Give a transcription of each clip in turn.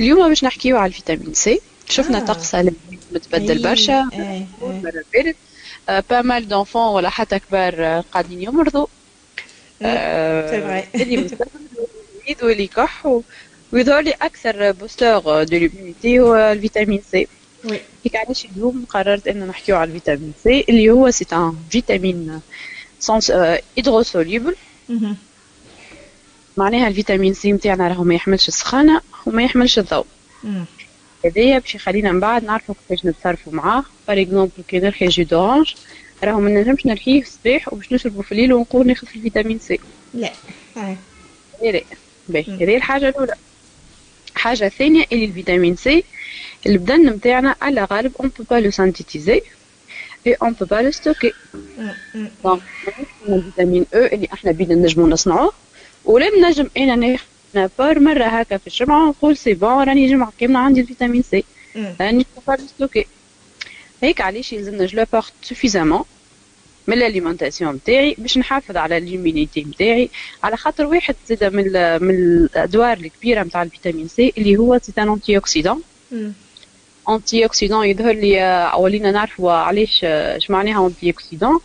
اليوم باش نحكيو على الفيتامين سي. شفنا آه. طقس متبدل أي- برشا. pas mal d'enfants ولا حتى كبار آه، قاعدين يمرضوا. آه، c'est vrai. اللي مستقبل واللي يكح ويظهر لي أكثر booster de l'immunité هو الفيتامين سي. هيك علاش اليوم قررت ان نحكيو على الفيتامين سي؟ اللي هو c'est une vitamine سونس hydrosoluble. معناها الفيتامين سي نتاعنا راهو ما يحملش السخانه وما يحملش الضوء Mm. هذايا باش يخلينا من بعد نعرفوا كيفاش نتصرفوا معاه par exemple كي نرخي jus d'orange راهو ما نجمش نرخيه الصباح وباش نشربه في الليل ونقول ناخذ في الفيتامين سي لا. لا. هذه الحاجة الاولى حاجة ثانية اللي الفيتامين سي البدن نتاعنا على غالب on peut pas le synthétiser et on peut pas le stocker Mm, mm. donc الفيتامين أو اللي إحنا بينا نجمو نصنعوه ولا نجم أنا ناخذ بار مرة هكا في الجمعة ونقول c'est bon راني جمعة كاملة عندي الفيتامين سي. راني pas stocké هيك علاش يلزمنا j'apporte suffisamment من ال alimentation نتاعي باش نحافظ على ال immunité نتاعي. على خاطر واحد زاده من من الأدوار الكبيرة نتاع الفيتامين سي اللي هو c'est un antioxydant. antioxydant يظهر لي آه، ولينا نعرفوا علاش اش معناها antioxydant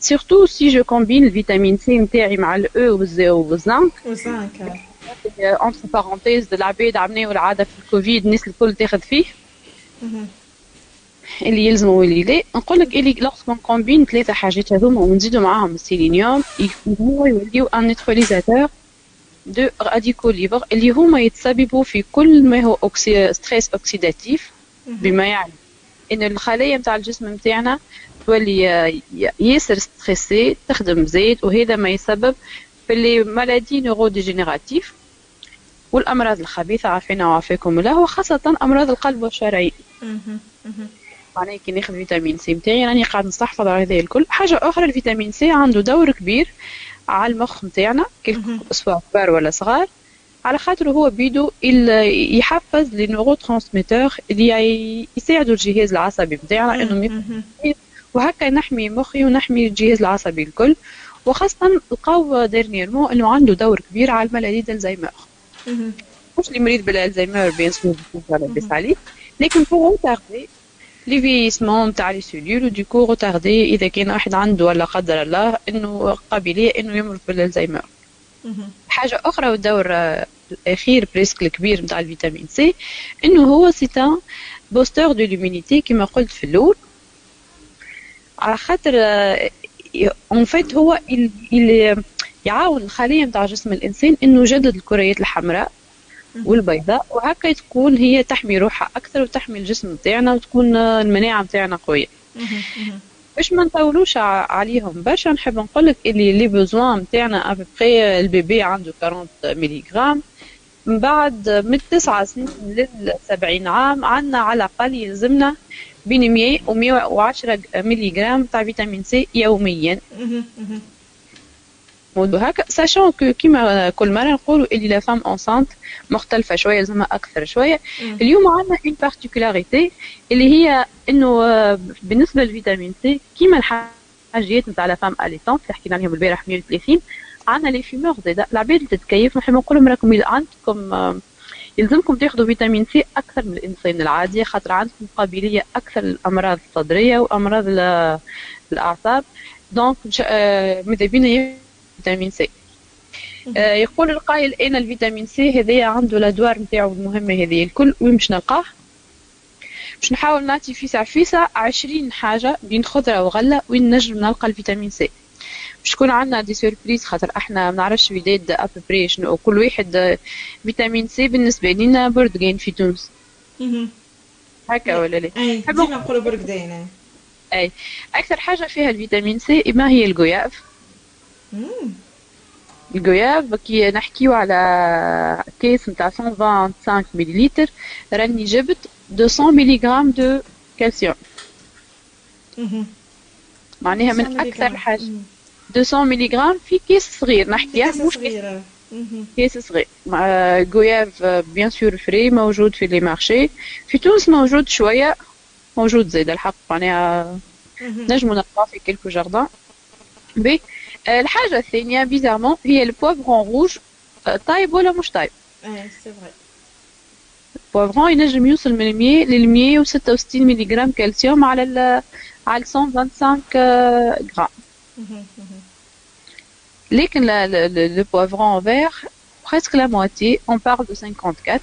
surtout si je combine الفيتامين سي نتاعي مع الاو والزنك وزنك entre parenthèses العباد عملوا العاده في الكوفيد الناس الكل تاخذ فيه. اللي يلزم واللي لا نقول لك اللي lorsqu'on combine ثلاثة حاجات هذوما ونزيدوا معاهم السيلينيوم يكونوا يوليو un neutralisateur de radicaux libres اللي هما يتسببوا في كل ما هو oxy... stress oxydatif بما يعني إن الخلايا نتاع الجسم نتاعنا تولي ياسر stressées تخدم زيت وهذا ما يسبب في les maladies neurodégénératives والأمراض الخبيثة عافينا وعافاكم الله وخاصة أمراض القلب والشرايين. معناها كي ناخذ فيتامين سي نتاعي راني قاعد نستحفظ على هذا الكل. حاجة أخرى الفيتامين سي عنده دور كبير على المخ نتاعنا مهم. سواء كبار ولا صغار. على خاطر هو بيدو يحفز les neurotransmetteurs اللي يساعدوا الجهاز العصبي نتاعنا انهم. وهكا نحمي مخي ونحمي الجهاز العصبي الكل وخاصة لقاو dernièrement إنه عنده دور كبير على الملاري الزهايمر. مش اللي مريض بالالزهايمر bien sûr على لاباس عليه لكن pour retarder le vieillissement تاع les cellules و du coup retarder إذا كان واحد عنده ولا قدر الله إنه قابلية إنه يمرض بالالزهايمر. حاجة أخرى والدور الأخير presque الكبير نتاع الفيتامين سي إنه هو c'est un booster de l'immunité كما قلت في الأول. على خاطر en fait هو يعاون الخلية نتاع جسم الإنسان إنه يجدد الكريات الحمراء والبيضاء وهكا تكون هي تحمي روحها أكثر وتحمي الجسم نتاعنا وتكون المناعة نتاعنا قوية. باش ما نطولوش عليهم. برشا نحب نقول لك اللي les besoins نتاعنا après البيبي عنده 40 ملي غرام من بعد من 9 سنين لل 70 عام عندنا على الأقل يلزمنا بين 100 و 110 ملي غرام تاع فيتامين سي يوميا. Mhm. وهكا sachant que كيما كل مرة نقولوا اللي la femme enceinte مختلفة شوية لازمها أكثر شوية. اليوم عندنا une particularité اللي هي إنه آه، بالنسبة للفيتامين سي كيما الحاجيات نتاع la femme allaitante اللي حكينا عليهم البارح 130 عندنا les fumeurs زاده العباد اللي تتكيف نحب نقول لهم راكم عندكم آه، يلزمكم تاخذوا فيتامين سي أكثر من الإنسان العادي خاطر عندكم قابلية أكثر للأمراض الصدرية وأمراض ال- الأعصاب. donc آه، ماذا بينا فيتامين سي. آه، يقول القائل ان الفيتامين سي؟ هذايا عنده الأدوار نتاعو المهمة هذه. الكل وين باش نلقاه؟ باش نحاول نعطي فيسع فيسع عشرين حاجة بين خضرة وغلة وين نجم نلقى الفيتامين سي. باش تكون عندنا des surprises خاطر إحنا ما نعرفش وداد après شنو. كل واحد آه، فيتامين سي بالنسبة لنا بردقين في تونس. هكا ولا لا؟ أي ديما نقولوا برقدين أي. أكثر حاجة فيها الفيتامين سي ما هي ال goyave ال goyave كي نحكيو على كيس نتاع 125 مليلتر راني جبت 200 ملغ de calcium. معناها من 100 أكثر. حاجة. Mhm. 200 ملغ في كيس صغير. نحكيها مش صغيرة. Mhm. كيس صغير. مع goyave bien sûr frais موجود في les marchés. في تونس موجود شوية. موجود زيد الحق. معناها. نجمو نلقاه في quelques jardins. puis آه، الحاجة الثانية bizarrement هي ال poivron rouge آه، طايب ولا مش طايب؟ et si frais poivron ينجم يوصل من 100 ل 166 ملغ كالسيوم على ال على 125 غرام لكن le poivron vert presque la moitié on parle de 54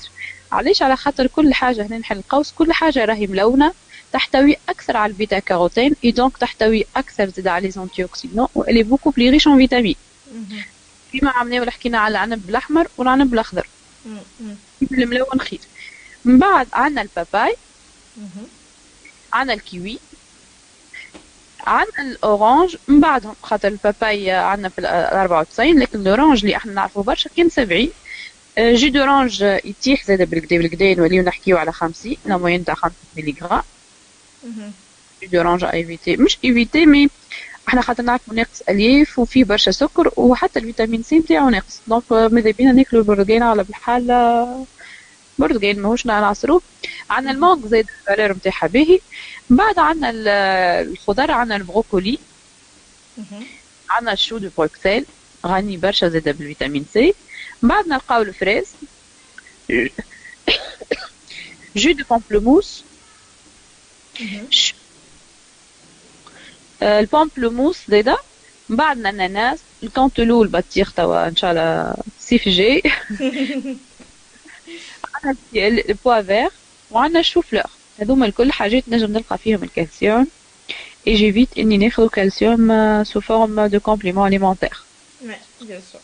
علاش؟ على خاطر كل حاجة هنا نحل القوس كل حاجة راهي ملونة. تحتوي أكثر على ال bêta-carotène et donc تحتوي أكثر زاد على les antioxydants و il est beaucoup plus riche en vitamines كيما عملنا حكينا على العنب الأحمر والعنب الأخضر. الملون خير. من بعد عندنا ال papaye. عندنا الكيوي. عندنا ال orange. من بعدهم خاطر ال papaye عندنا في ال 94 لكن ال orange اللي إحنا نعرفه برشا كان 70 jus d'orange يتيح زاد بالكدا بالكدا نوليو نحكيو على 50 la moyenne تاع 50 ملغ d'orange à éviter مش à éviter mais إحنا خاطر نعرفو ناقص ألياف وفيه برشا سكر وحتى الفيتامين سي نتاعو ناقص دونك ماذا بينا ناكلو البرتقال على بالحال؟ برتقال ماهوش نعصرو. عندنا المونغ زاد الفالور نتاعها باهي. من بعد عندنا الخضر عندنا البروكولي. عندنا الشو دو بروكسيل. غني برشا زاد بالفيتامين سي. من بعد نلقاو الفريز. جو دو بامبلوموس البامبلوموس زاده من بعد الاناناس الكونتلو البطيخ توا ان شاء الله الصيف الجاي عندنا البوا وعندنا الشو فلور هذوما الكل حاجات نجم نلقى فيهم الكالسيوم et j'évite اني ناخذ كالسيوم sous forme de complément alimentaire. Ouais, bien sûr.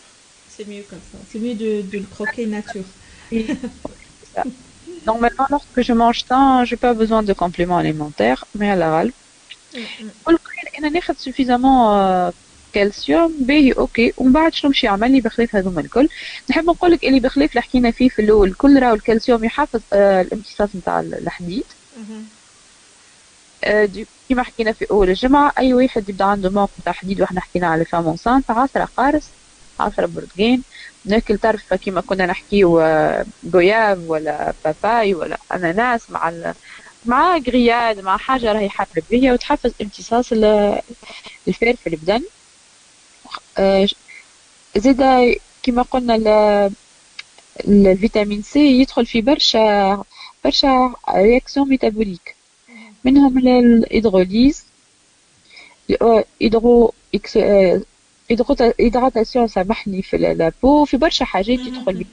C'est mieux comme ça. C'est mieux de, de le croquer nature. Normalement, lorsque je mange ça, j'ai pas besoin de compléments alimentaires, mais à la râle. Mm-hmm. أنا ناخذ سوفيزامون كالسيوم باهي أوكي ومن بعد شنو باش يعمل لي بخلاف هذوما الكل؟ نحب نقول لك اللي بخلاف اللي حكينا فيه في الأول الكل راهو الكالسيوم يحفز آه الامتصاص نتاع الحديد. Mm-hmm. آه كيما حكينا في اول الجمعه أي واحد يبدأ عنده موقف تاع حديد وإحنا حكينا على femme enceinte فعصره قارس 10 برتقين ناكل طرف كيما كنا نحكيو آه، goyave ولا papaye ولا أناناس مع ال... مع grillade مع حاجة راهي حافله بيها وتحفز امتصاص ال fer في البدن. آه، زيد كيما قلنا ال... الفيتامين سي يدخل في برشا برشا réactions métaboliques. منهم ال hydrolyse ال hydro hydratation سامحني في la peau في برشا حاجات يدخل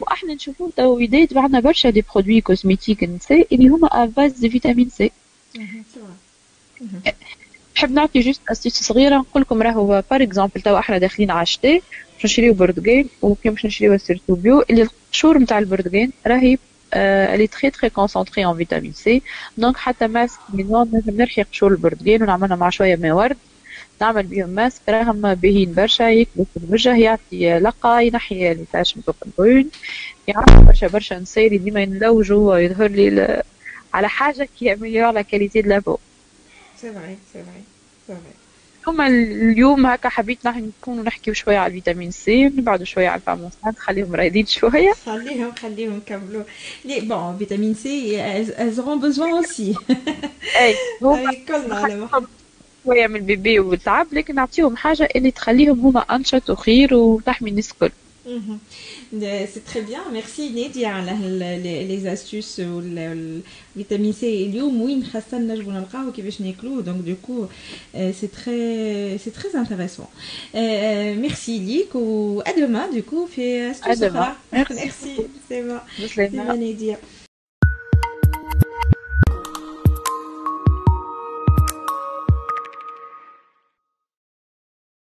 وإحنا نشوفوا تويدات عندنا برشا des produits cosmétiques نساء اللي هما à base de vitamine C. نحب نعطي juste astuce صغيرة نقول لكم راهو par exemple توا إحنا داخلين على الشتاء باش نشريو برتقال وكي باش نشريو surtout bio اللي القشور نتاع البرتقال راهي اللي très très concentrés en vitamine C donc حتى masque maison نجم نرحي قشور البرتقال ونعملها مع شوية ماء ورد نعمل بهم ماسك راهم باهين برشا يكبس الوجه يعطي l'éclat ينحي les taches brunes. يعرف برشا برشا نساء ديما ينلوجوا يظهر لي على حاجة qui améliore la qualité de la peau c'est vrai c'est vrai c'est vrai هما اليوم هكا حبيت نحن نكونوا نحكيو شوية على الفيتامين سي بعد شوية على الفاموسات خليهم رايدين شوية. خليهم خليهم كملوا les bonnes vitamines C elles auront besoin aussi. أي هما كلنا على شوية من ال bébé والتعب لكن نعطيهم حاجة اللي تخليهم هما أنشط وخير وتحمي الناس الكل. C'est très bien, merci Nadia على les, les astuces والفيتامين سي اليوم. وين خاصة نجمو نلقاو كيفاش ناكلوه. donc du coup c'est très c'est très intéressant merci ليك و à demain du coup في astuce أخرى merci c'est bon بسلامة نادية